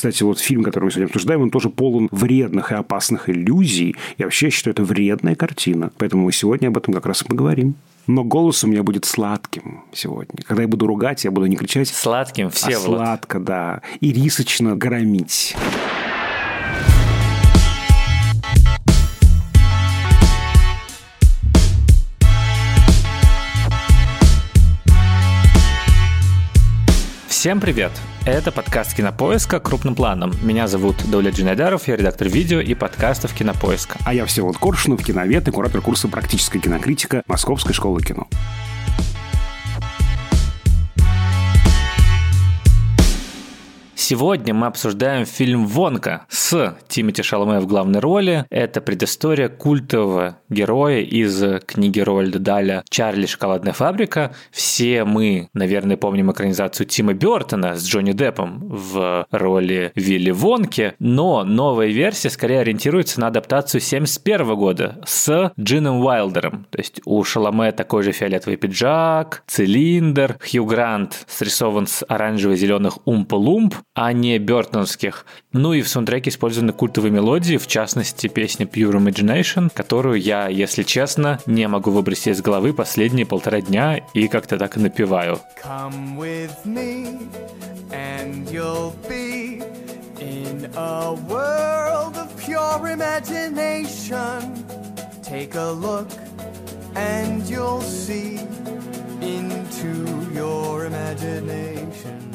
кстати, вот фильм, который мы сегодня обсуждаем, он тоже полон вредных и опасных иллюзий. Я вообще считаю, это вредная картина. Поэтому мы сегодня об этом как раз и поговорим. Но голос у меня будет сладким сегодня. Когда я буду ругать, я буду не кричать. Сладким, все а сладко, да. И рисочно громить. Всем привет! Это подкаст Кинопоиска крупным планом. Меня зовут Давлет Джинайдаров, я редактор видео и подкастов Кинопоиска. А я Всеволод Коршунов, киновед и куратор курса «Практическая кинокритика» Московской школы кино. Сегодня мы обсуждаем фильм «Вонка» с Тимоти Шаломе в главной роли. Это предыстория культового героя из книги Рольда Даля «Чарли. Шоколадная фабрика». Все мы, наверное, помним экранизацию Тима Бертона с Джонни Деппом в роли Вилли Вонки, но новая версия скорее ориентируется на адаптацию 71 года с Джином Уайлдером. То есть у Шаломе такой же фиолетовый пиджак, цилиндр, Хью Грант срисован с оранжево-зеленых умпа-лумп, а не бертоновских. Ну и в саундтреке использованы культовые мелодии, в частности, песня Pure Imagination, которую я, если честно, не могу выбросить из головы последние полтора дня и как-то так и напеваю. Come with me and you'll be in a world of pure imagination. Take a look and you'll see into your imagination.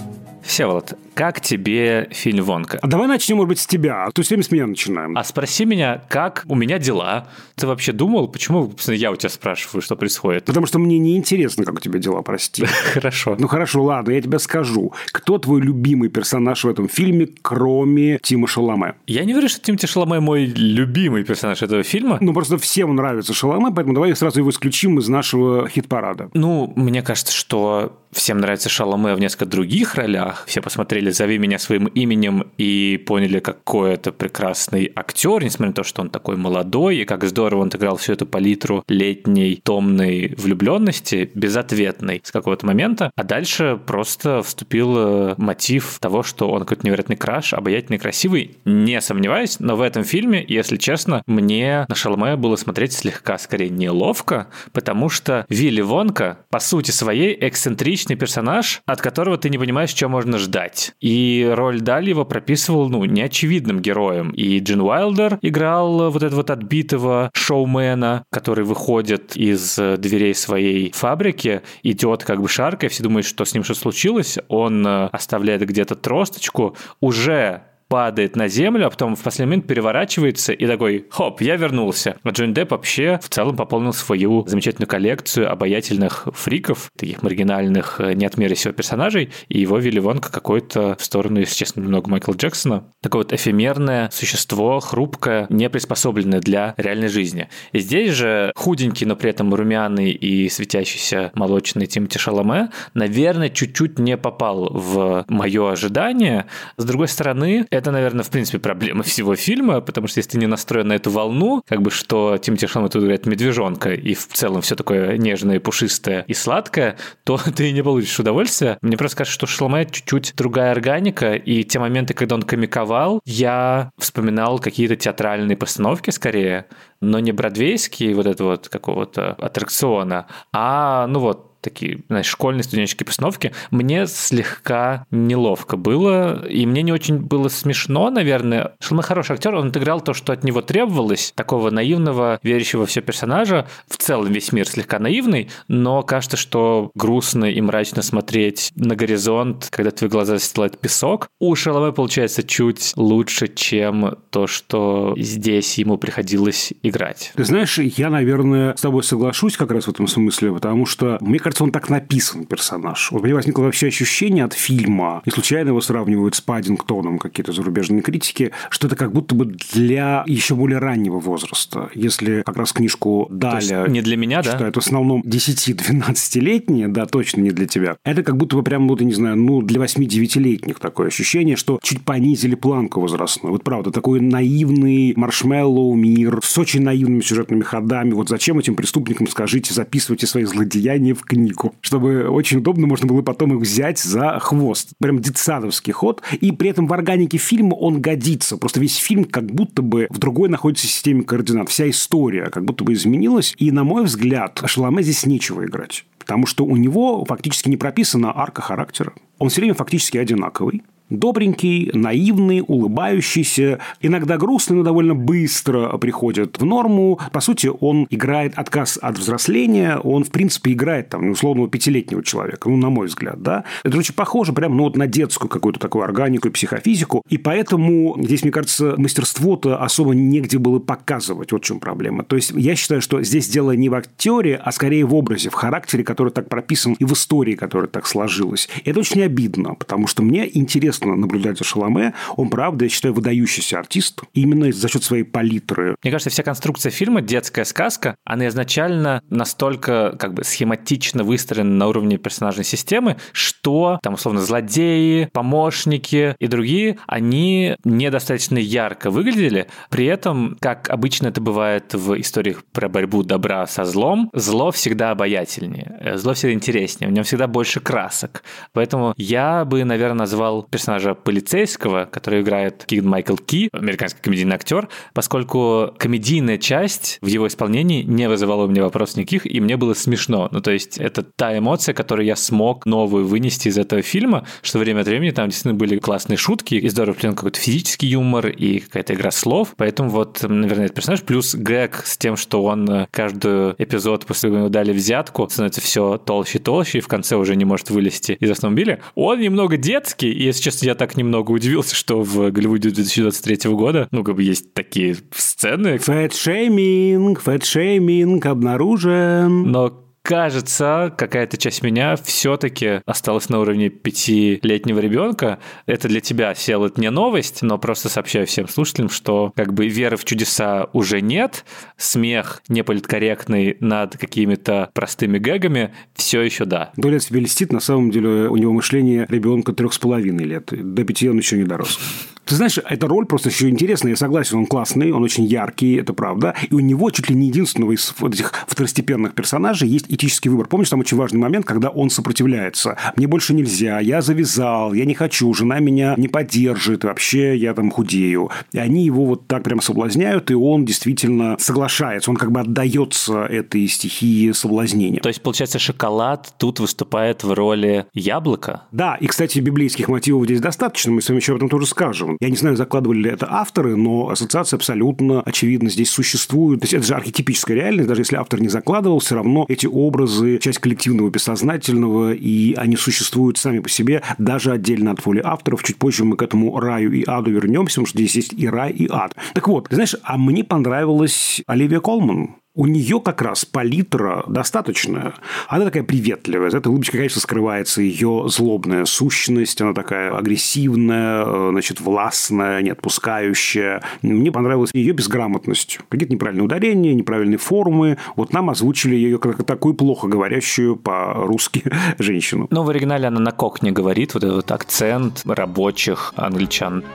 Всеволод, как тебе фильм «Вонка»? А давай начнем, может быть, с тебя. То есть время с меня начинаем. А спроси меня, как у меня дела? Ты вообще думал, почему я у тебя спрашиваю, что происходит? Потому что мне не интересно, как у тебя дела, прости. Хорошо. Ну хорошо, ладно, я тебе скажу. Кто твой любимый персонаж в этом фильме, кроме Тима Шаломе? Я не верю, что Тимоти Шаломе мой любимый персонаж этого фильма. Ну просто всем нравится Шаломе, поэтому давай сразу его исключим из нашего хит-парада. Ну, мне кажется, что всем нравится Шаломе в несколько других ролях. Все посмотрели «Зови меня своим именем» и поняли, какой это прекрасный актер, несмотря на то, что он такой молодой, и как здорово он играл всю эту палитру летней томной влюбленности, безответной с какого-то момента. А дальше просто вступил э, мотив того, что он какой-то невероятный краш, обаятельный, красивый. Не сомневаюсь, но в этом фильме, если честно, мне на Шалме было смотреть слегка скорее неловко, потому что Вилли Вонка, по сути своей, эксцентричный персонаж, от которого ты не понимаешь, что можно ждать. И роль Дальева прописывал, ну, неочевидным героем. И Джин Уайлдер играл вот этого вот отбитого шоумена, который выходит из дверей своей фабрики, идет как бы шаркой, все думают, что с ним что случилось, он э, оставляет где-то тросточку, уже падает на землю, а потом в последний момент переворачивается и такой, хоп, я вернулся. А Джонни Депп вообще в целом пополнил свою замечательную коллекцию обаятельных фриков, таких маргинальных, э, не от мира сего персонажей, и его вели вонка какой-то в сторону, если честно, немного Майкла Джексона. Такое вот эфемерное существо, хрупкое, не приспособленное для реальной жизни. И здесь же худенький, но при этом румяный и светящийся молочный Тимати Шаломе, наверное, чуть-чуть не попал в мое ожидание. С другой стороны, это, наверное, в принципе проблема всего фильма, потому что если ты не настроен на эту волну, как бы что Тимати Шалме тут играет медвежонка, и в целом все такое нежное, пушистое и сладкое, то ты не получишь удовольствия. Мне просто кажется, что Шалме чуть-чуть другая органика, и те моменты, когда он комиковал, я вспоминал какие-то театральные постановки скорее, но не бродвейские вот это вот какого-то аттракциона, а ну вот такие, знаешь, школьные студенческие постановки, мне слегка неловко было, и мне не очень было смешно, наверное. Шалме хороший актер, он отыграл то, что от него требовалось, такого наивного, верящего все персонажа. В целом весь мир слегка наивный, но кажется, что грустно и мрачно смотреть на горизонт, когда твои глаза застилает песок. У Шалме получается чуть лучше, чем то, что здесь ему приходилось играть. Ты знаешь, я, наверное, с тобой соглашусь как раз в этом смысле, потому что, мне кажется, кажется, он так написан, персонаж. У меня возникло вообще ощущение от фильма, и случайно его сравнивают с Паддингтоном какие-то зарубежные критики, что это как будто бы для еще более раннего возраста. Если как раз книжку Даля... Не для меня, да? в основном 10-12-летние, да, точно не для тебя. Это как будто бы прям, вот, я не знаю, ну, для 8-9-летних такое ощущение, что чуть понизили планку возрастную. Вот правда, такой наивный маршмеллоу мир с очень наивными сюжетными ходами. Вот зачем этим преступникам, скажите, записывайте свои злодеяния в книге? Клубнику, чтобы очень удобно можно было потом их взять за хвост. Прям детсадовский ход. И при этом в органике фильма он годится. Просто весь фильм как будто бы в другой находится системе координат. Вся история как будто бы изменилась. И, на мой взгляд, Шаломе здесь нечего играть. Потому что у него фактически не прописана арка характера. Он все время фактически одинаковый. Добренький, наивный, улыбающийся, иногда грустный, но довольно быстро приходит в норму. По сути, он играет отказ от взросления, он, в принципе, играет там, условного пятилетнего человека, ну, на мой взгляд, да. Это очень похоже прямо, ну, вот на детскую какую-то такую органику и психофизику, и поэтому здесь, мне кажется, мастерство-то особо негде было показывать, вот в чем проблема. То есть, я считаю, что здесь дело не в актере, а скорее в образе, в характере, который так прописан, и в истории, которая так сложилась. И это очень обидно, потому что мне интересно интересно наблюдать за Шаломе. Он, правда, я считаю, выдающийся артист именно за счет своей палитры. Мне кажется, вся конструкция фильма «Детская сказка», она изначально настолько как бы схематично выстроена на уровне персонажной системы, что там, условно, злодеи, помощники и другие, они недостаточно ярко выглядели. При этом, как обычно это бывает в историях про борьбу добра со злом, зло всегда обаятельнее, э, зло всегда интереснее, у него всегда больше красок. Поэтому я бы, наверное, назвал персонажа персонажа полицейского, который играет Киган Майкл Ки, американский комедийный актер, поскольку комедийная часть в его исполнении не вызывала у меня вопросов никаких, и мне было смешно. Ну, то есть это та эмоция, которую я смог новую вынести из этого фильма, что время от времени там действительно были классные шутки, и здорово вплетен какой-то физический юмор и какая-то игра слов, поэтому вот, наверное, этот персонаж, плюс гэг с тем, что он э, каждый эпизод после того, дали взятку, становится все толще и толще, и в конце уже не может вылезти из автомобиля. Он немного детский, и, если честно, честно, я так немного удивился, что в Голливуде 2023 года, ну, как бы есть такие сцены. Фэтшейминг, фэтшейминг обнаружен. Но кажется, какая-то часть меня все-таки осталась на уровне пятилетнего ребенка. Это для тебя, Сел, это не новость, но просто сообщаю всем слушателям, что как бы веры в чудеса уже нет, смех неполиткорректный над какими-то простыми гэгами все еще да. Доля себе льстит, на самом деле у него мышление ребенка трех с половиной лет. До пяти он еще не дорос. Ты знаешь, эта роль просто еще интересная, я согласен, он классный, он очень яркий, это правда. И у него чуть ли не единственного из вот этих второстепенных персонажей есть этический выбор. Помнишь, там очень важный момент, когда он сопротивляется. Мне больше нельзя, я завязал, я не хочу, жена меня не поддержит, вообще я там худею. И они его вот так прям соблазняют, и он действительно соглашается, он как бы отдается этой стихии соблазнения. То есть, получается, шоколад тут выступает в роли яблока? Да, и, кстати, библейских мотивов здесь достаточно, мы с вами еще об этом тоже скажем. Я не знаю, закладывали ли это авторы, но ассоциация абсолютно очевидно здесь существует. То есть это же архетипическая реальность, даже если автор не закладывал, все равно эти образы часть коллективного бессознательного, и они существуют сами по себе, даже отдельно от воли авторов. Чуть позже мы к этому раю и аду вернемся, потому что здесь есть и рай, и ад. Так вот, ты знаешь, а мне понравилась Оливия Колман у нее как раз палитра достаточная. Она такая приветливая. За этой улыбочкой, конечно, скрывается ее злобная сущность. Она такая агрессивная, э, значит, властная, не отпускающая. Мне понравилась ее безграмотность. Какие-то неправильные ударения, неправильные формы. Вот нам озвучили ее как такую плохо говорящую по-русски женщину. Но в оригинале она на кокне говорит, вот этот акцент рабочих англичан.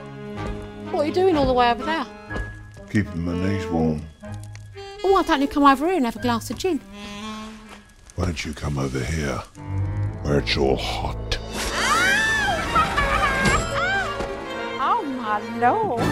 What are you doing all the way over there? Keeping my knees warm. Oh, why don't you come over here and have a glass of gin? Why don't you come over here, where it's all hot? oh, my lord.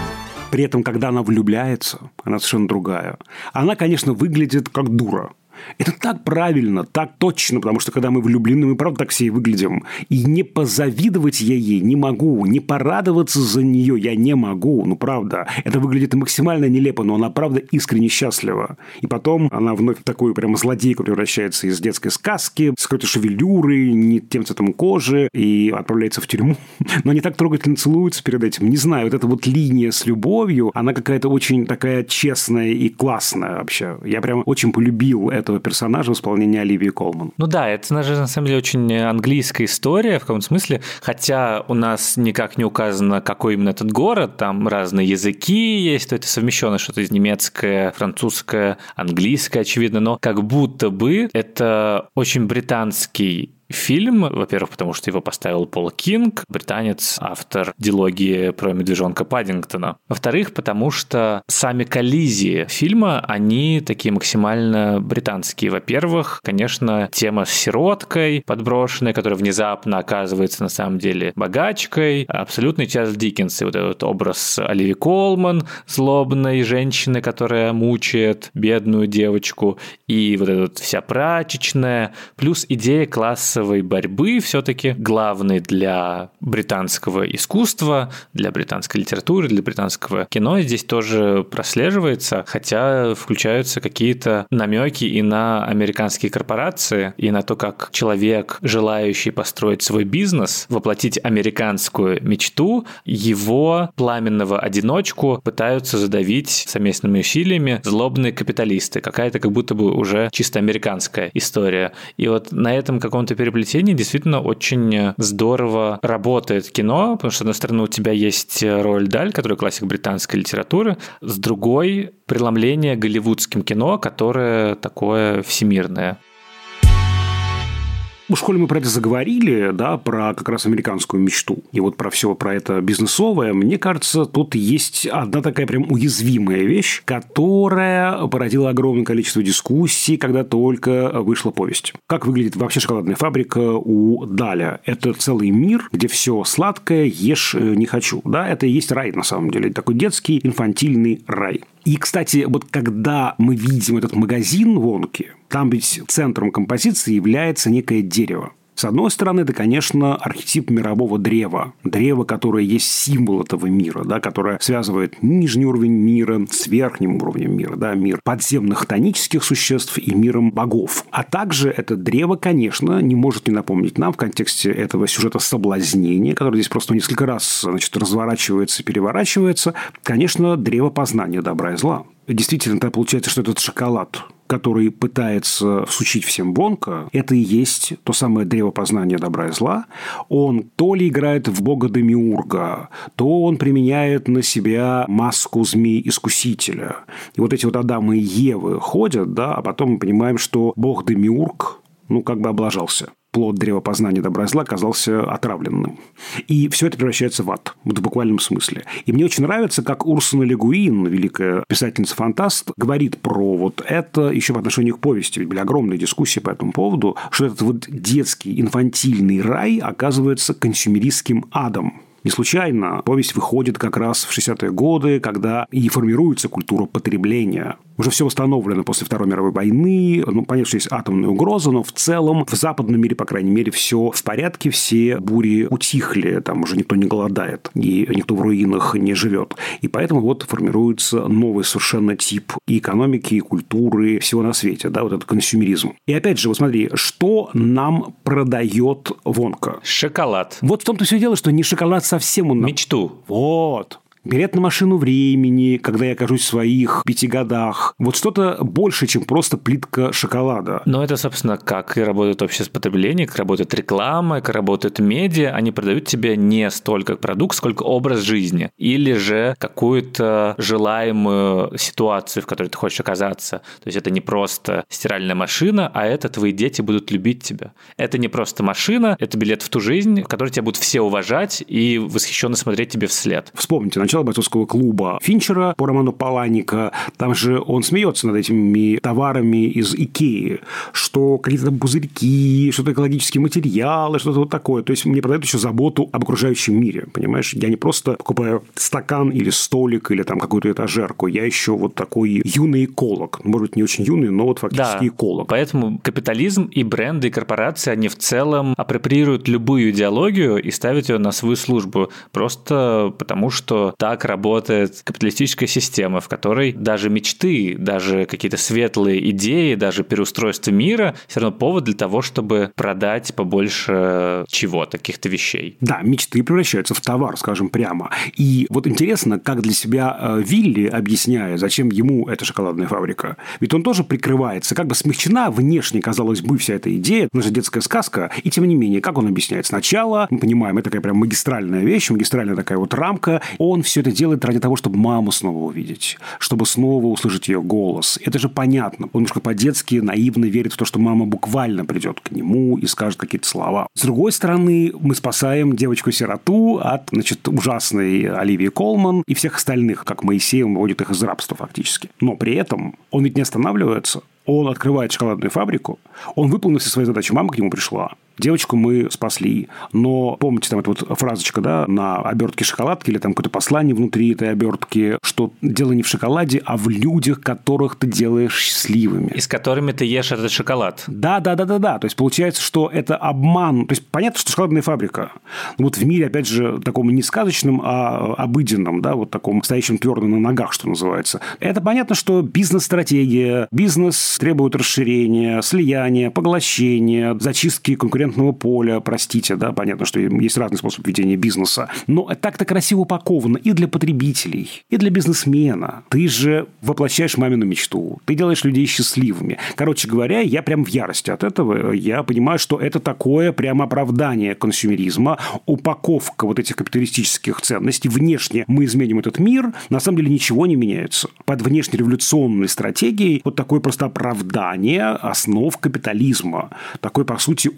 При этом, когда она влюбляется, она совершенно другая. Она, конечно, выглядит как дура. Это так правильно, так точно, потому что когда мы влюблены, мы правда так все и выглядим. И не позавидовать я ей не могу, не порадоваться за нее я не могу, ну правда. Это выглядит максимально нелепо, но она правда искренне счастлива. И потом она вновь в такую прямо злодейку превращается из детской сказки, с какой-то шевелюрой, не тем цветом кожи, и отправляется в тюрьму. Но они так трогательно целуются перед этим. Не знаю, вот эта вот линия с любовью, она какая-то очень такая честная и классная вообще. Я прям очень полюбил это этого персонажа в исполнении Оливии Колман. Ну да, это, на самом деле, очень английская история в каком-то смысле, хотя у нас никак не указано, какой именно этот город, там разные языки есть, то это совмещено что-то из немецкое, французское, английское, очевидно, но как будто бы это очень британский фильм. Во-первых, потому что его поставил Пол Кинг, британец, автор дилогии про медвежонка Паддингтона. Во-вторых, потому что сами коллизии фильма, они такие максимально британские. Во-первых, конечно, тема с сироткой подброшенной, которая внезапно оказывается на самом деле богачкой. Абсолютный Чарльз Диккенс и вот этот образ Оливии Колман, злобной женщины, которая мучает бедную девочку, и вот эта вся прачечная, плюс идея классовой борьбы все-таки главной для британского искусства, для британской литературы, для британского кино здесь тоже прослеживается, хотя включаются какие-то намеки и на американские корпорации, и на то, как человек, желающий построить свой бизнес, воплотить американскую мечту, его пламенного одиночку пытаются задавить совместными усилиями злобные капиталисты. Какая-то как будто бы уже чисто американская история. И вот на этом каком-то переплетении действительно очень здорово работает кино, потому что, с одной стороны, у тебя есть роль Даль, который классик британской литературы, с другой — преломление голливудским кино, которое такое всемирное. В школе мы про это заговорили, да, про как раз американскую мечту. И вот про все про это бизнесовое. Мне кажется, тут есть одна такая прям уязвимая вещь, которая породила огромное количество дискуссий, когда только вышла повесть. Как выглядит вообще шоколадная фабрика у Даля? Это целый мир, где все сладкое, ешь э, не хочу. Да, это и есть рай на самом деле. Такой детский инфантильный рай. И, кстати, вот когда мы видим этот магазин Вонки, там ведь центром композиции является некое дерево. С одной стороны, это, конечно, архетип мирового древа. Древо, которое есть символ этого мира, да, которое связывает нижний уровень мира с верхним уровнем мира, да, мир подземных тонических существ и миром богов. А также это древо, конечно, не может не напомнить нам в контексте этого сюжета соблазнения, который здесь просто несколько раз значит, разворачивается переворачивается, конечно, древо познания добра и зла. Действительно, тогда получается, что этот шоколад который пытается всучить всем Бонка, это и есть то самое древо познания добра и зла. Он то ли играет в бога Демиурга, то он применяет на себя маску змеи-искусителя. И вот эти вот Адамы и Евы ходят, да, а потом мы понимаем, что бог Демиург, ну, как бы облажался плод древа познания добра и зла оказался отравленным. И все это превращается в ад, в буквальном смысле. И мне очень нравится, как Урсуна Легуин, великая писательница-фантаст, говорит про вот это еще в отношении к повести. Ведь были огромные дискуссии по этому поводу, что этот вот детский инфантильный рай оказывается консюмеристским адом. Не случайно повесть выходит как раз в 60-е годы, когда и формируется культура потребления уже все восстановлено после Второй мировой войны. Ну, понятно, что есть атомная угроза, но в целом в западном мире, по крайней мере, все в порядке, все бури утихли, там уже никто не голодает, и никто в руинах не живет. И поэтому вот формируется новый совершенно тип и экономики, и культуры, всего на свете, да, вот этот консюмеризм. И опять же, вот смотри, что нам продает Вонка? Шоколад. Вот в том-то все дело, что не шоколад совсем он... Мечту. Вот билет на машину времени, когда я окажусь в своих пяти годах. Вот что-то больше, чем просто плитка шоколада. Но это, собственно, как и работает общество потребления, как работает реклама, как работает медиа. Они продают тебе не столько продукт, сколько образ жизни. Или же какую-то желаемую ситуацию, в которой ты хочешь оказаться. То есть это не просто стиральная машина, а это твои дети будут любить тебя. Это не просто машина, это билет в ту жизнь, в которой тебя будут все уважать и восхищенно смотреть тебе вслед. Вспомните, начало бойцовского клуба Финчера по роману Паланика. Там же он смеется над этими товарами из Икеи, что какие-то там пузырьки, что-то экологические материалы, что-то вот такое. То есть мне продают еще заботу об окружающем мире, понимаешь? Я не просто покупаю стакан или столик или там какую-то этажерку, я еще вот такой юный эколог. Может быть, не очень юный, но вот фактически да, эколог. Поэтому капитализм и бренды, и корпорации, они в целом апроприируют любую идеологию и ставят ее на свою службу. Просто потому, что так работает капиталистическая система, в которой даже мечты, даже какие-то светлые идеи, даже переустройство мира все равно повод для того, чтобы продать побольше чего-то, каких-то вещей. Да, мечты превращаются в товар, скажем прямо. И вот интересно, как для себя э, Вилли объясняет, зачем ему эта шоколадная фабрика. Ведь он тоже прикрывается, как бы смягчена внешне, казалось бы, вся эта идея, же детская сказка, и тем не менее, как он объясняет? Сначала, мы понимаем, это такая прям магистральная вещь, магистральная такая вот рамка, он все это делает ради того, чтобы маму снова увидеть, чтобы снова услышать ее голос. Это же понятно. Он немножко по-детски наивно верит в то, что мама буквально придет к нему и скажет какие-то слова. С другой стороны, мы спасаем девочку-сироту от, значит, ужасной Оливии Колман и всех остальных, как Моисей, он выводит их из рабства фактически. Но при этом он ведь не останавливается. Он открывает шоколадную фабрику, он выполнил все свои задачи, мама к нему пришла, девочку мы спасли. Но помните, там эта вот фразочка, да, на обертке шоколадки или там какое-то послание внутри этой обертки, что дело не в шоколаде, а в людях, которых ты делаешь счастливыми. И с которыми ты ешь этот шоколад. Да, да, да, да, да. То есть получается, что это обман. То есть понятно, что шоколадная фабрика. Но вот в мире, опять же, таком не сказочном, а обыденном, да, вот таком стоящем твердо на ногах, что называется. Это понятно, что бизнес-стратегия, бизнес требует расширения, слияния, поглощения, зачистки конкурентов конкурентного поля, простите, да, понятно, что есть разный способ ведения бизнеса, но так-то красиво упаковано и для потребителей, и для бизнесмена. Ты же воплощаешь мамину мечту, ты делаешь людей счастливыми. Короче говоря, я прям в ярости от этого. Я понимаю, что это такое прямо оправдание консюмеризма, упаковка вот этих капиталистических ценностей. Внешне мы изменим этот мир, на самом деле ничего не меняется. Под внешнереволюционной стратегией вот такое просто оправдание основ капитализма. Такой, по сути,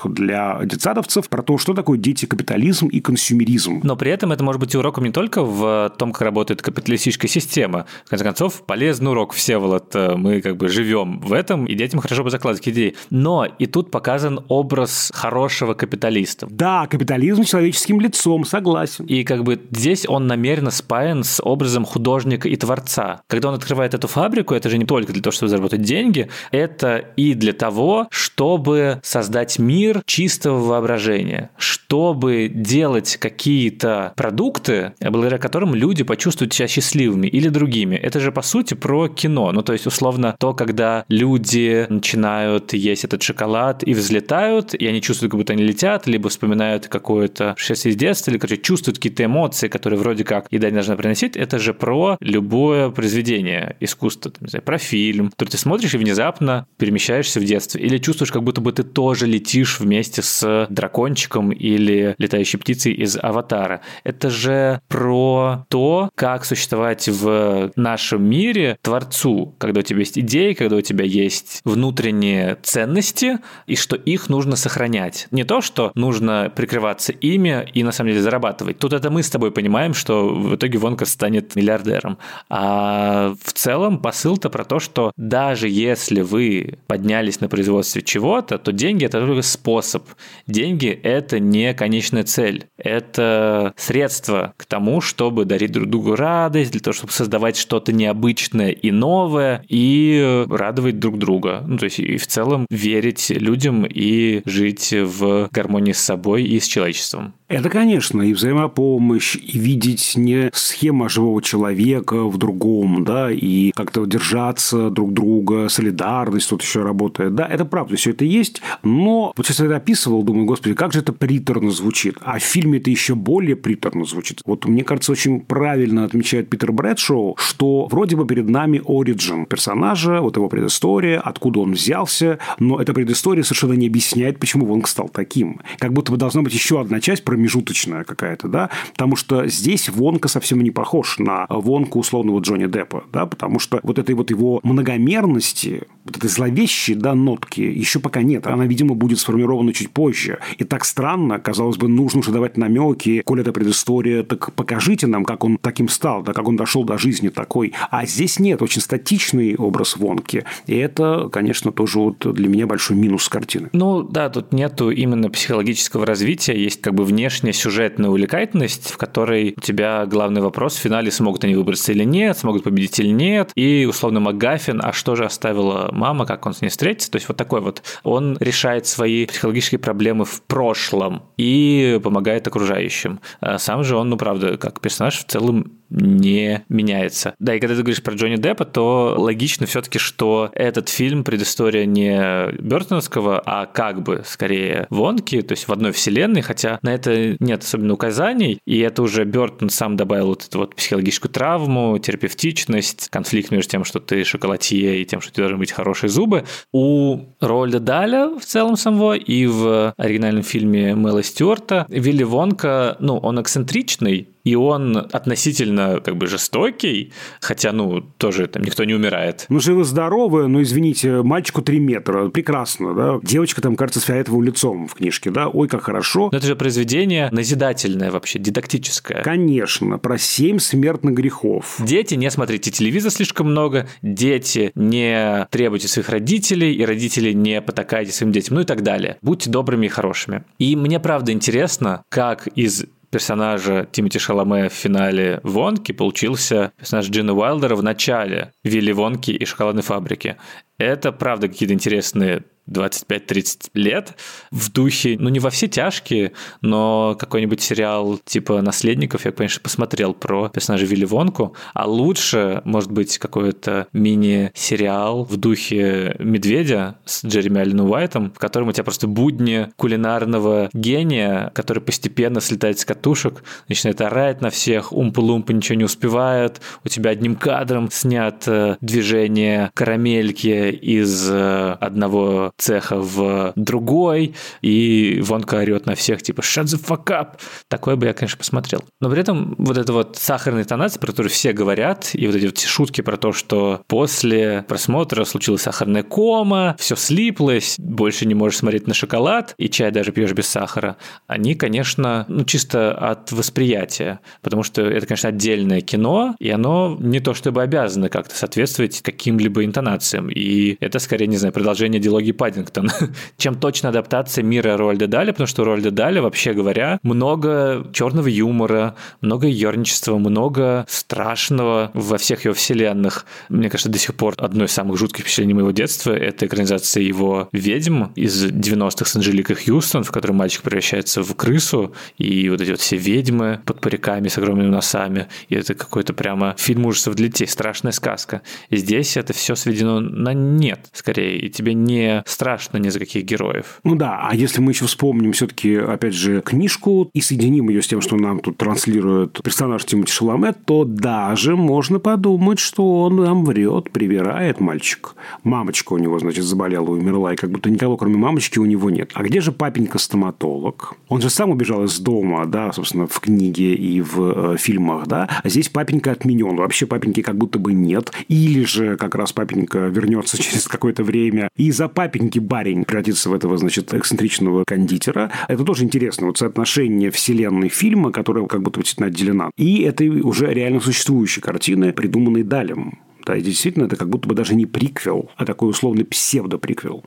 урок для детсадовцев про то, что такое дети, капитализм и консюмеризм. Но при этом это может быть уроком не только в том, как работает капиталистическая система. В конце концов, полезный урок, Всеволод, мы как бы живем в этом, и детям хорошо бы закладывать идеи. Но и тут показан образ хорошего капиталиста. Да, капитализм человеческим лицом, согласен. И как бы здесь он намеренно спаян с образом художника и творца. Когда он открывает эту фабрику, это же не только для того, чтобы заработать деньги, это и для того, чтобы создать мир, мир чистого воображения, чтобы делать какие-то продукты, благодаря которым люди почувствуют себя счастливыми или другими. Это же, по сути, про кино. Ну, то есть, условно, то, когда люди начинают есть этот шоколад и взлетают, и они чувствуют, как будто они летят, либо вспоминают какое-то счастье из детства, или, короче, чувствуют какие-то эмоции, которые вроде как еда не должна приносить, это же про любое произведение искусства, там, не знаю, про фильм, который ты смотришь и внезапно перемещаешься в детство, или чувствуешь, как будто бы ты тоже летишь вместе с дракончиком или летающей птицей из «Аватара». Это же про то, как существовать в нашем мире творцу, когда у тебя есть идеи, когда у тебя есть внутренние ценности, и что их нужно сохранять. Не то, что нужно прикрываться ими и на самом деле зарабатывать. Тут это мы с тобой понимаем, что в итоге Вонка станет миллиардером. А в целом посыл-то про то, что даже если вы поднялись на производстве чего-то, то деньги это только способ способ. Деньги – это не конечная цель. Это средство к тому, чтобы дарить друг другу радость, для того, чтобы создавать что-то необычное и новое, и радовать друг друга. Ну, то есть и в целом верить людям и жить в гармонии с собой и с человечеством. Это, конечно, и взаимопомощь, и видеть не схема живого человека в другом, да, и как-то держаться друг друга, солидарность тут еще работает. Да, это правда, все это есть, но вот сейчас это описывал, думаю, господи, как же это приторно звучит. А в фильме это еще более приторно звучит. Вот мне кажется, очень правильно отмечает Питер Брэдшоу, что вроде бы перед нами оригин персонажа, вот его предыстория, откуда он взялся, но эта предыстория совершенно не объясняет, почему Вонг стал таким. Как будто бы должна быть еще одна часть про промежуточная какая-то, да, потому что здесь Вонка совсем не похож на Вонку условного Джонни Деппа, да, потому что вот этой вот его многомерности, вот этой зловещей, да, нотки еще пока нет. Она, видимо, будет сформирована чуть позже. И так странно, казалось бы, нужно уже давать намеки, коль это предыстория, так покажите нам, как он таким стал, да, как он дошел до жизни такой. А здесь нет, очень статичный образ Вонки. И это, конечно, тоже вот для меня большой минус картины. Ну, да, тут нету именно психологического развития, есть как бы внешняя сюжетная увлекательность, в которой у тебя главный вопрос в финале, смогут они выбраться или нет, смогут победить или нет, и условно МакГаффин, а что же оставила мама, как он с ней встретится, то есть вот такой вот, он решает свои психологические проблемы в прошлом и помогает окружающим. А сам же он, ну правда, как персонаж в целом не меняется. Да, и когда ты говоришь про Джонни Деппа, то логично все-таки, что этот фильм предыстория не Бертоновского, а как бы скорее Вонки, то есть в одной вселенной, хотя на это нет особенно указаний, и это уже Бертон сам добавил вот эту вот психологическую травму, терапевтичность, конфликт между тем, что ты шоколадье и тем, что у тебя должны быть хорошие зубы. У Рольда Даля в целом самого и в оригинальном фильме Мэла Стюарта. Вилли Вонка, ну, он эксцентричный, и он относительно как бы жестокий, хотя, ну, тоже там никто не умирает. Ну, живы-здоровы, но, извините, мальчику 3 метра, прекрасно, да? Девочка там, кажется, с фиолетовым лицом в книжке, да? Ой, как хорошо. Но это же произведение назидательное вообще, дидактическое. Конечно, про семь смертных грехов. Дети, не смотрите телевизор слишком много, дети, не требуйте своих родителей, и родители не потакайте своим детям, ну и так далее. Будьте добрыми и хорошими. И мне правда интересно, как из персонажа Тимоти Шаломе в финале Вонки получился персонаж Джина Уайлдера в начале Вилли Вонки и шоколадной фабрики. Это, правда, какие-то интересные 25-30 лет в духе, ну, не во все тяжкие, но какой-нибудь сериал типа «Наследников» я, конечно, посмотрел про персонажа Вилли Вонку, а лучше, может быть, какой-то мини-сериал в духе «Медведя» с Джереми Алленом Уайтом, в котором у тебя просто будни кулинарного гения, который постепенно слетает с катушек, начинает орать на всех, умпа-лумпа ничего не успевает, у тебя одним кадром снят э, движение карамельки из э, одного цеха в другой, и Вонка орет на всех, типа, shut the fuck up. Такое бы я, конечно, посмотрел. Но при этом вот это вот сахарная тонация, про которую все говорят, и вот эти вот шутки про то, что после просмотра случилась сахарная кома, все слиплось, больше не можешь смотреть на шоколад, и чай даже пьешь без сахара, они, конечно, ну, чисто от восприятия, потому что это, конечно, отдельное кино, и оно не то чтобы обязано как-то соответствовать каким-либо интонациям, и это, скорее, не знаю, продолжение диалогии Паддингтон, чем точно адаптация мира Рольда Дали, потому что Рольда Дали, вообще говоря, много черного юмора, много ерничества, много страшного во всех его вселенных. Мне кажется, до сих пор одно из самых жутких впечатлений моего детства – это экранизация его «Ведьм» из 90-х с Анжеликой Хьюстон, в которой мальчик превращается в крысу, и вот эти вот все ведьмы под париками с огромными носами, и это какой-то прямо фильм ужасов для детей, страшная сказка. И здесь это все сведено на нет, скорее, и тебе не страшно ни за каких героев. Ну да, а если мы еще вспомним все-таки, опять же, книжку и соединим ее с тем, что нам тут транслирует персонаж Тимоти Шаломе, то даже можно подумать, что он нам врет, привирает мальчик. Мамочка у него, значит, заболела, умерла, и как будто никого, кроме мамочки, у него нет. А где же папенька-стоматолог? Он же сам убежал из дома, да, собственно, в книге и в э, фильмах, да, а здесь папенька отменен. Вообще папеньки как будто бы нет. Или же как раз папенька вернется через какое-то время и за папенькой маленький барень превратится в этого, значит, эксцентричного кондитера. Это тоже интересно. Вот соотношение вселенной фильма, которая как будто действительно отделена, и этой уже реально существующей картины, придуманной Далем. Да, и действительно, это как будто бы даже не приквел, а такой условный псевдо-приквел.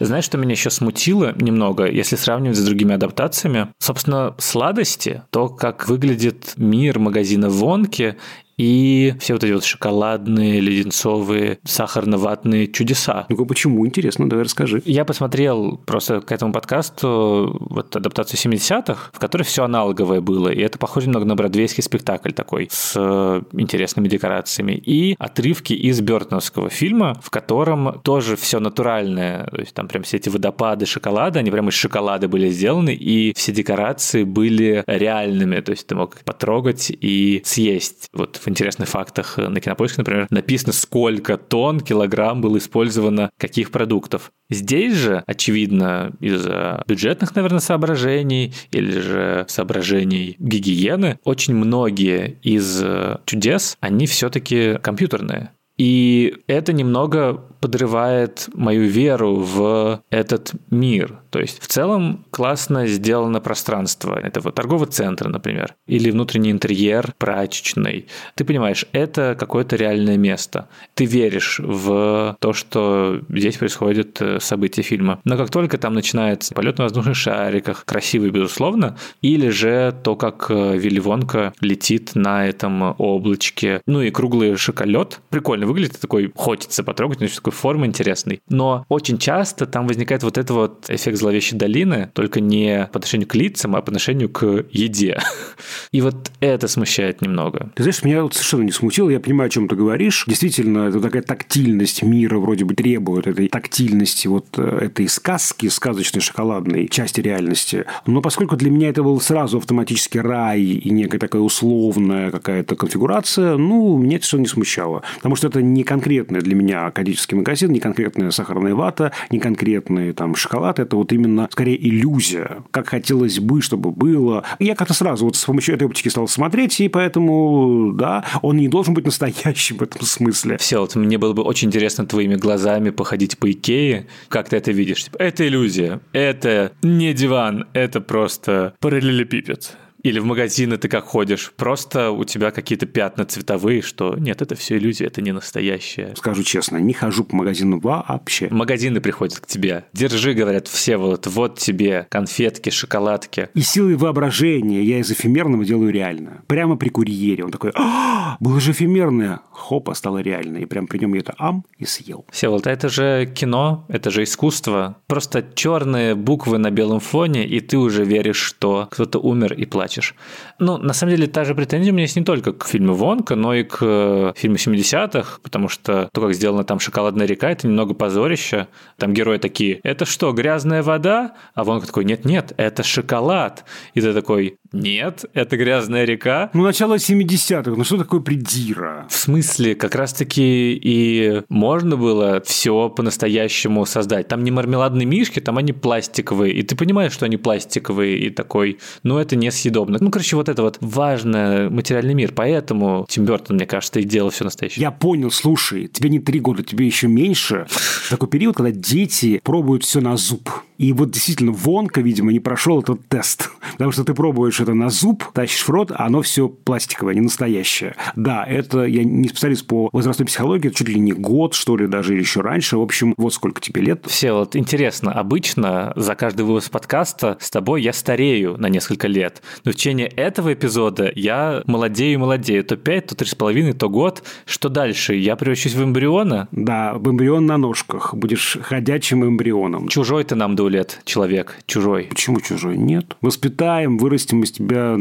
Знаешь, что меня еще смутило немного, если сравнивать с другими адаптациями? Собственно, сладости, то, как выглядит мир магазина Вонки и все вот эти вот шоколадные, леденцовые, сахарно-ватные чудеса. Ну-ка, почему? Интересно, давай расскажи. Я посмотрел просто к этому подкасту вот адаптацию 70-х, в которой все аналоговое было, и это похоже немного на бродвейский спектакль такой, с э, интересными декорациями, и отрывки из Бертоновского фильма, в котором тоже все натуральное, то есть там прям все эти водопады шоколада, они прям из шоколада были сделаны, и все декорации были реальными, то есть ты мог потрогать и съесть. Вот в интересных фактах э, на Кинопоиске, например, написано, сколько тонн, килограмм было использовано каких продуктов. Здесь же, очевидно, из-за бюджетных, наверное, соображений или же соображений гигиены, очень многие из э, чудес, они все-таки компьютерные. И это немного подрывает мою веру в этот мир. То есть в целом классно сделано пространство этого торгового центра, например, или внутренний интерьер прачечной. Ты понимаешь, это какое-то реальное место. Ты веришь в то, что здесь происходит э, события фильма. Но как только там начинается полет на воздушных шариках, красивый, безусловно, или же то, как э, Вилли Вонка летит на этом облачке, ну и круглый шоколет, прикольно выглядит, такой хочется потрогать, значит, такой формы интересный. Но очень часто там возникает вот этот вот эффект зловещей долины, только не по отношению к лицам, а по отношению к еде. И вот это смущает немного. Ты знаешь, меня вот совершенно не смутило. Я понимаю, о чем ты говоришь. Действительно, это такая тактильность мира вроде бы требует этой тактильности вот э, этой сказки, сказочной шоколадной части реальности. Но поскольку для меня это был сразу автоматически рай и некая такая условная какая-то конфигурация, ну, меня это все не смущало. Потому что это это не конкретный для меня академический магазин, не конкретная сахарная вата, не конкретный там шоколад. Это вот именно скорее иллюзия. Как хотелось бы, чтобы было. Я как-то сразу вот с помощью этой оптики стал смотреть, и поэтому, да, он не должен быть настоящим в этом смысле. Все, вот мне было бы очень интересно твоими глазами походить по Икее. Как ты это видишь? Типа, это иллюзия. Это не диван. Это просто параллелепипед. Или в магазины ты как ходишь? Просто у тебя какие-то пятна цветовые, что нет, это все иллюзия, это не настоящее. Скажу честно, не хожу по магазину вообще. Магазины приходят к тебе. Держи, говорят, все вот, вот тебе конфетки, шоколадки. И силой воображения я из эфемерного делаю реально. Прямо при курьере. Он такой, а, было же эфемерное. Хопа, стало реально. И прям при нем я это ам и съел. Все, вот это же кино, это же искусство. Просто черные буквы на белом фоне, и ты уже веришь, что кто-то умер и плачет плачешь. Ну, на самом деле, та же претензия у меня есть не только к фильму «Вонка», но и к э, фильму 70-х, потому что то, как сделана там «Шоколадная река», это немного позорище. Там герои такие, это что, грязная вода? А Вонка такой, нет-нет, это шоколад. И ты такой, нет, это грязная река. Ну, начало 70-х, ну что такое придира? В смысле, как раз-таки и можно было все по-настоящему создать. Там не мармеладные мишки, там они пластиковые, и ты понимаешь, что они пластиковые, и такой, ну, это несъедобно. Ну, короче, вот это вот важный материальный мир, поэтому Тим Бертон, мне кажется, и делал все настоящее. Я понял, слушай, тебе не три года, тебе еще меньше. Такой период, когда дети пробуют все на зуб. И вот действительно, Вонка, видимо, не прошел этот тест. Потому что ты пробуешь это на зуб, тащишь в рот, а оно все пластиковое, не настоящее. Да, это я не специалист по возрастной психологии, это чуть ли не год, что ли, даже или еще раньше. В общем, вот сколько тебе лет. Все, вот интересно, обычно за каждый выпуск подкаста с тобой я старею на несколько лет. Но в течение этого эпизода я молодею и молодею. То 5, то 3,5, то год. Что дальше? Я превращусь в эмбриона? Да, в эмбрион на ножках. Будешь ходячим эмбрионом. Чужой ты нам, Дуля лет человек чужой. Почему чужой? Нет. Воспитаем, вырастим из тебя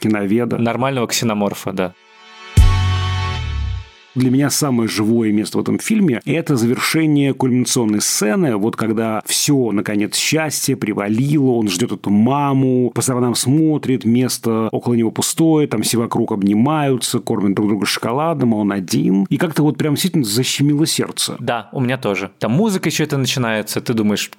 киноведа. Нормального ксеноморфа, да. Для меня самое живое место в этом фильме – это завершение кульминационной сцены, вот когда все, наконец, счастье привалило, он ждет эту маму, по сторонам смотрит, место около него пустое, там все вокруг обнимаются, кормят друг друга шоколадом, а он один. И как-то вот прям действительно защемило сердце. Да, у меня тоже. Там музыка еще это начинается, ты думаешь,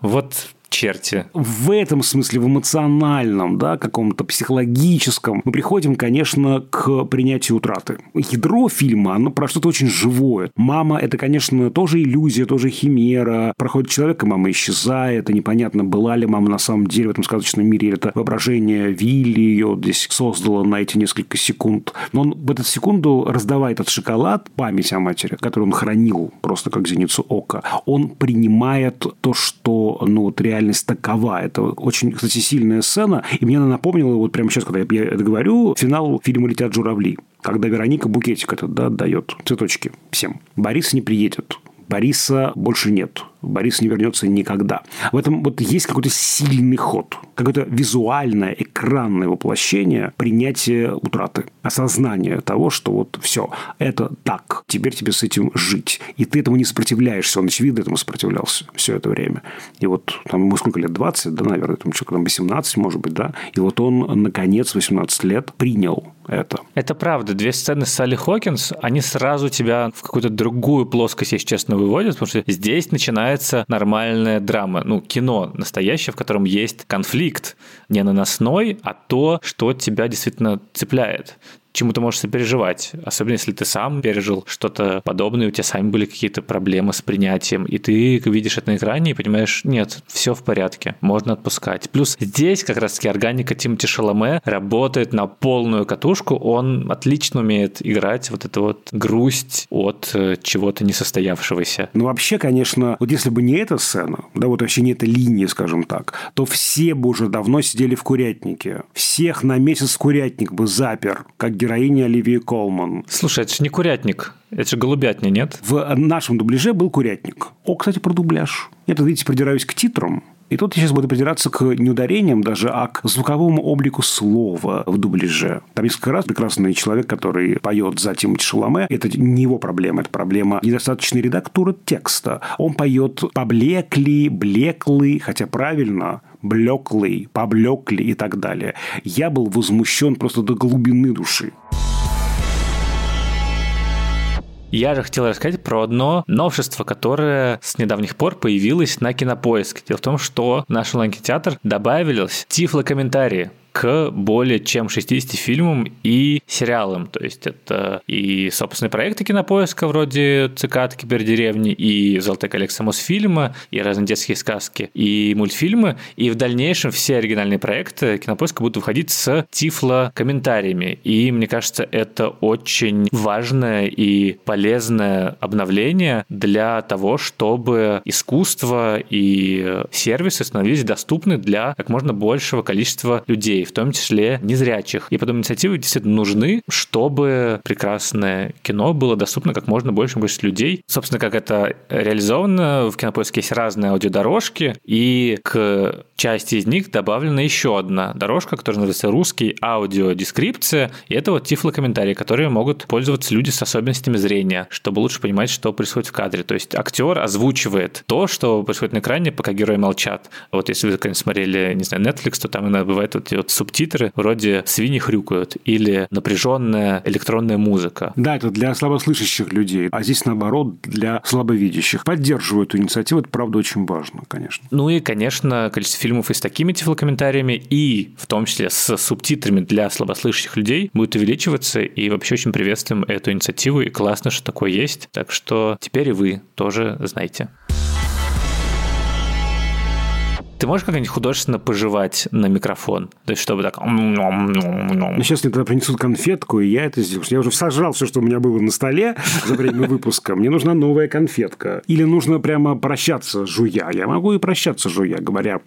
вот черти. В этом смысле, в эмоциональном, да, каком-то психологическом, мы приходим, конечно, к принятию утраты. Ядро фильма, оно про что-то очень живое. Мама – это, конечно, тоже иллюзия, тоже химера. Проходит человек, и мама исчезает, и непонятно, была ли мама на самом деле в этом сказочном мире, или это воображение Вилли ее здесь создало на эти несколько секунд. Но он в эту секунду раздавает этот шоколад, память о матери, которую он хранил просто как зеницу ока. Он принимает то, что, ну, вот реально реальность такова. Это очень, кстати, сильная сцена. И мне она напомнила, вот прямо сейчас, когда я это говорю, финал фильма «Летят журавли», когда Вероника букетик этот да, дает цветочки всем. Борис не приедет. Бориса больше нет. Борис не вернется никогда. В этом вот есть какой-то сильный ход, какое-то визуальное, экранное воплощение принятия утраты, осознание того, что вот все, это так, теперь тебе с этим жить. И ты этому не сопротивляешься, он, очевидно, этому сопротивлялся все это время. И вот там ему сколько лет, 20, да, наверное, там что-то там 18, может быть, да, и вот он, наконец, 18 лет принял это. Это правда. Две сцены с Салли Хокинс, они сразу тебя в какую-то другую плоскость, если честно, выводят, потому что здесь начинается называется нормальная драма. Ну, кино настоящее, в котором есть конфликт. Не наносной, а то, что тебя действительно цепляет чему ты можешь сопереживать. Особенно, если ты сам пережил что-то подобное, у тебя сами были какие-то проблемы с принятием, и ты видишь это на экране и понимаешь, нет, все в порядке, можно отпускать. Плюс здесь как раз-таки органика Тимати Шаломе работает на полную катушку, он отлично умеет играть вот эту вот грусть от э, чего-то несостоявшегося. Ну, вообще, конечно, вот если бы не эта сцена, да, вот вообще не эта линия, скажем так, то все бы уже давно сидели в курятнике. Всех на месяц курятник бы запер, как героиня Оливии Колман. Слушай, это же не курятник. Это же голубятня, нет? В нашем дубляже был курятник. О, кстати, про дубляж. Я тут, видите, придираюсь к титрам. И тут я сейчас буду придираться к не ударениям даже, а к звуковому облику слова в дубляже. Там несколько раз прекрасный человек, который поет за Тимати Шаломе. Это не его проблема, это проблема недостаточной редактуры текста. Он поет поблекли, блеклый, хотя правильно, блеклый, поблекли и так далее. Я был возмущен просто до глубины души. Я же хотел рассказать про одно новшество, которое с недавних пор появилось на Кинопоиск. Дело в том, что в наш онлайн-кинотеатр добавились тифлокомментарии к более чем 60 фильмам и сериалам. То есть это и собственные проекты кинопоиска вроде «Цикад кибердеревни», и «Золотая коллекция Мосфильма», и разные детские сказки, и мультфильмы. И в дальнейшем все оригинальные проекты кинопоиска будут выходить с тифло-комментариями. И мне кажется, это очень важное и полезное обновление для того, чтобы искусство и сервисы становились доступны для как можно большего количества людей в том числе незрячих. И подобные инициативы действительно нужны, чтобы прекрасное кино было доступно как можно большему количеству людей. Собственно, как это реализовано, в Кинопоиске есть разные аудиодорожки, и к части из них добавлена еще одна дорожка, которая называется «Русский аудиодескрипция», и это вот тифлокомментарии, которые могут пользоваться люди с особенностями зрения, чтобы лучше понимать, что происходит в кадре. То есть актер озвучивает то, что происходит на экране, пока герои молчат. Вот если вы, конечно, смотрели, не знаю, Netflix, то там иногда бывает вот, вот субтитры вроде «Свиньи хрюкают» или напряженная электронная музыка. Да, это для слабослышащих людей, а здесь, наоборот, для слабовидящих. Поддерживаю эту инициативу, это, правда, очень важно, конечно. Ну и, конечно, количество фильмов и с такими тифлокомментариями, и в том числе с субтитрами для слабослышащих людей будет увеличиваться, и вообще очень приветствуем эту инициативу, и классно, что такое есть. Так что теперь и вы тоже знаете. Ты можешь как-нибудь художественно пожевать на микрофон? То есть, чтобы так... Ну, сейчас мне тогда принесут конфетку, и я это сделаю. Я уже сожрал все, что у меня было на столе за время выпуска. Мне нужна новая конфетка. Или нужно прямо прощаться, жуя. Я могу и прощаться, жуя, говоря...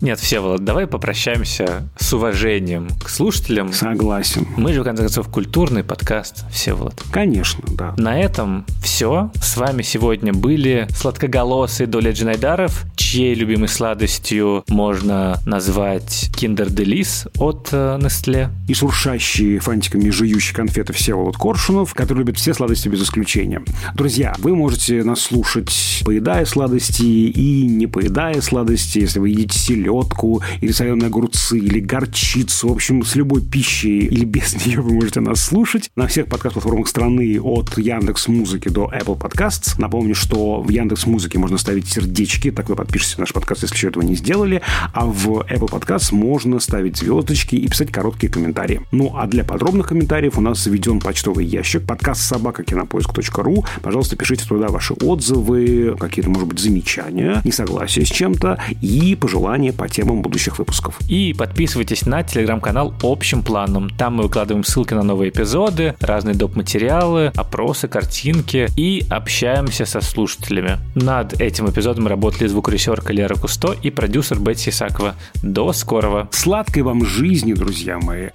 Нет, Всеволод, давай попрощаемся с уважением к слушателям. Согласен. Мы же, в конце концов, культурный подкаст, Всеволод. Конечно, да. На этом все. С вами сегодня были сладкоголосый Доля Джинайдаров, чьей любимой сладостью можно назвать Kinder Delice от э, Nestle. И шуршащие фантиками жующие конфеты Всеволод Коршунов, который любит все сладости без исключения. Друзья, вы можете нас слушать, поедая сладости и не поедая сладости, если вы едите селедку или соленые огурцы, или горчицу, в общем, с любой пищей или без нее вы можете нас слушать на всех подкаст-платформах страны от Яндекс Музыки до Apple Podcasts. Напомню, что в Яндекс Музыке можно ставить сердечки, так вы подпишетесь на наш подкаст, если еще этого не сделали, а в Apple Podcasts можно ставить звездочки и писать короткие комментарии. Ну, а для подробных комментариев у нас заведен почтовый ящик подкаст собака кинопоиск.ру. Пожалуйста, пишите туда ваши отзывы, какие-то, может быть, замечания, несогласия с чем-то и пожелания по темам будущих выпусков. И подписывайтесь на телеграм-канал общим планом. Там мы выкладываем ссылки на новые эпизоды, разные доп. материалы, опросы, картинки и общаемся со слушателями. Над этим эпизодом работали звукорежиссер Лера Кусто и продюсер Бетси Сакова. До скорого. Сладкой вам жизни, друзья мои.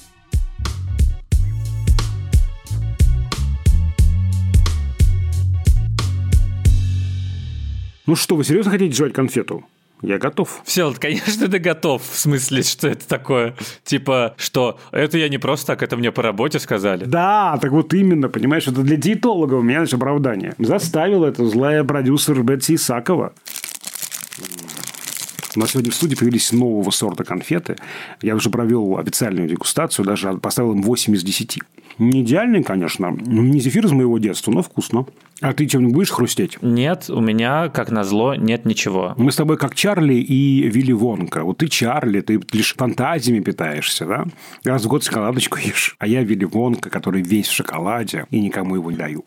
Ну что, вы серьезно хотите жевать конфету? Я готов. Все, конечно, ты готов. В смысле, что это такое? Типа, что это я не просто так, это мне по работе сказали. Да, так вот именно, понимаешь, это для диетолога у меня значит, оправдание. Заставил это злая продюсер Бетси Исакова. У нас сегодня в студии появились нового сорта конфеты. Я уже провел официальную дегустацию, даже поставил им 8 из 10. Не идеальный, конечно, не зефир из моего детства, но вкусно. А ты чем-нибудь будешь хрустеть? Нет, у меня, как назло, нет ничего. Мы с тобой как Чарли и Вилли Вонка. Вот ты Чарли, ты лишь фантазиями питаешься, да? Раз в год шоколадочку ешь. А я Вилли Вонка, который весь в шоколаде и никому его не даю.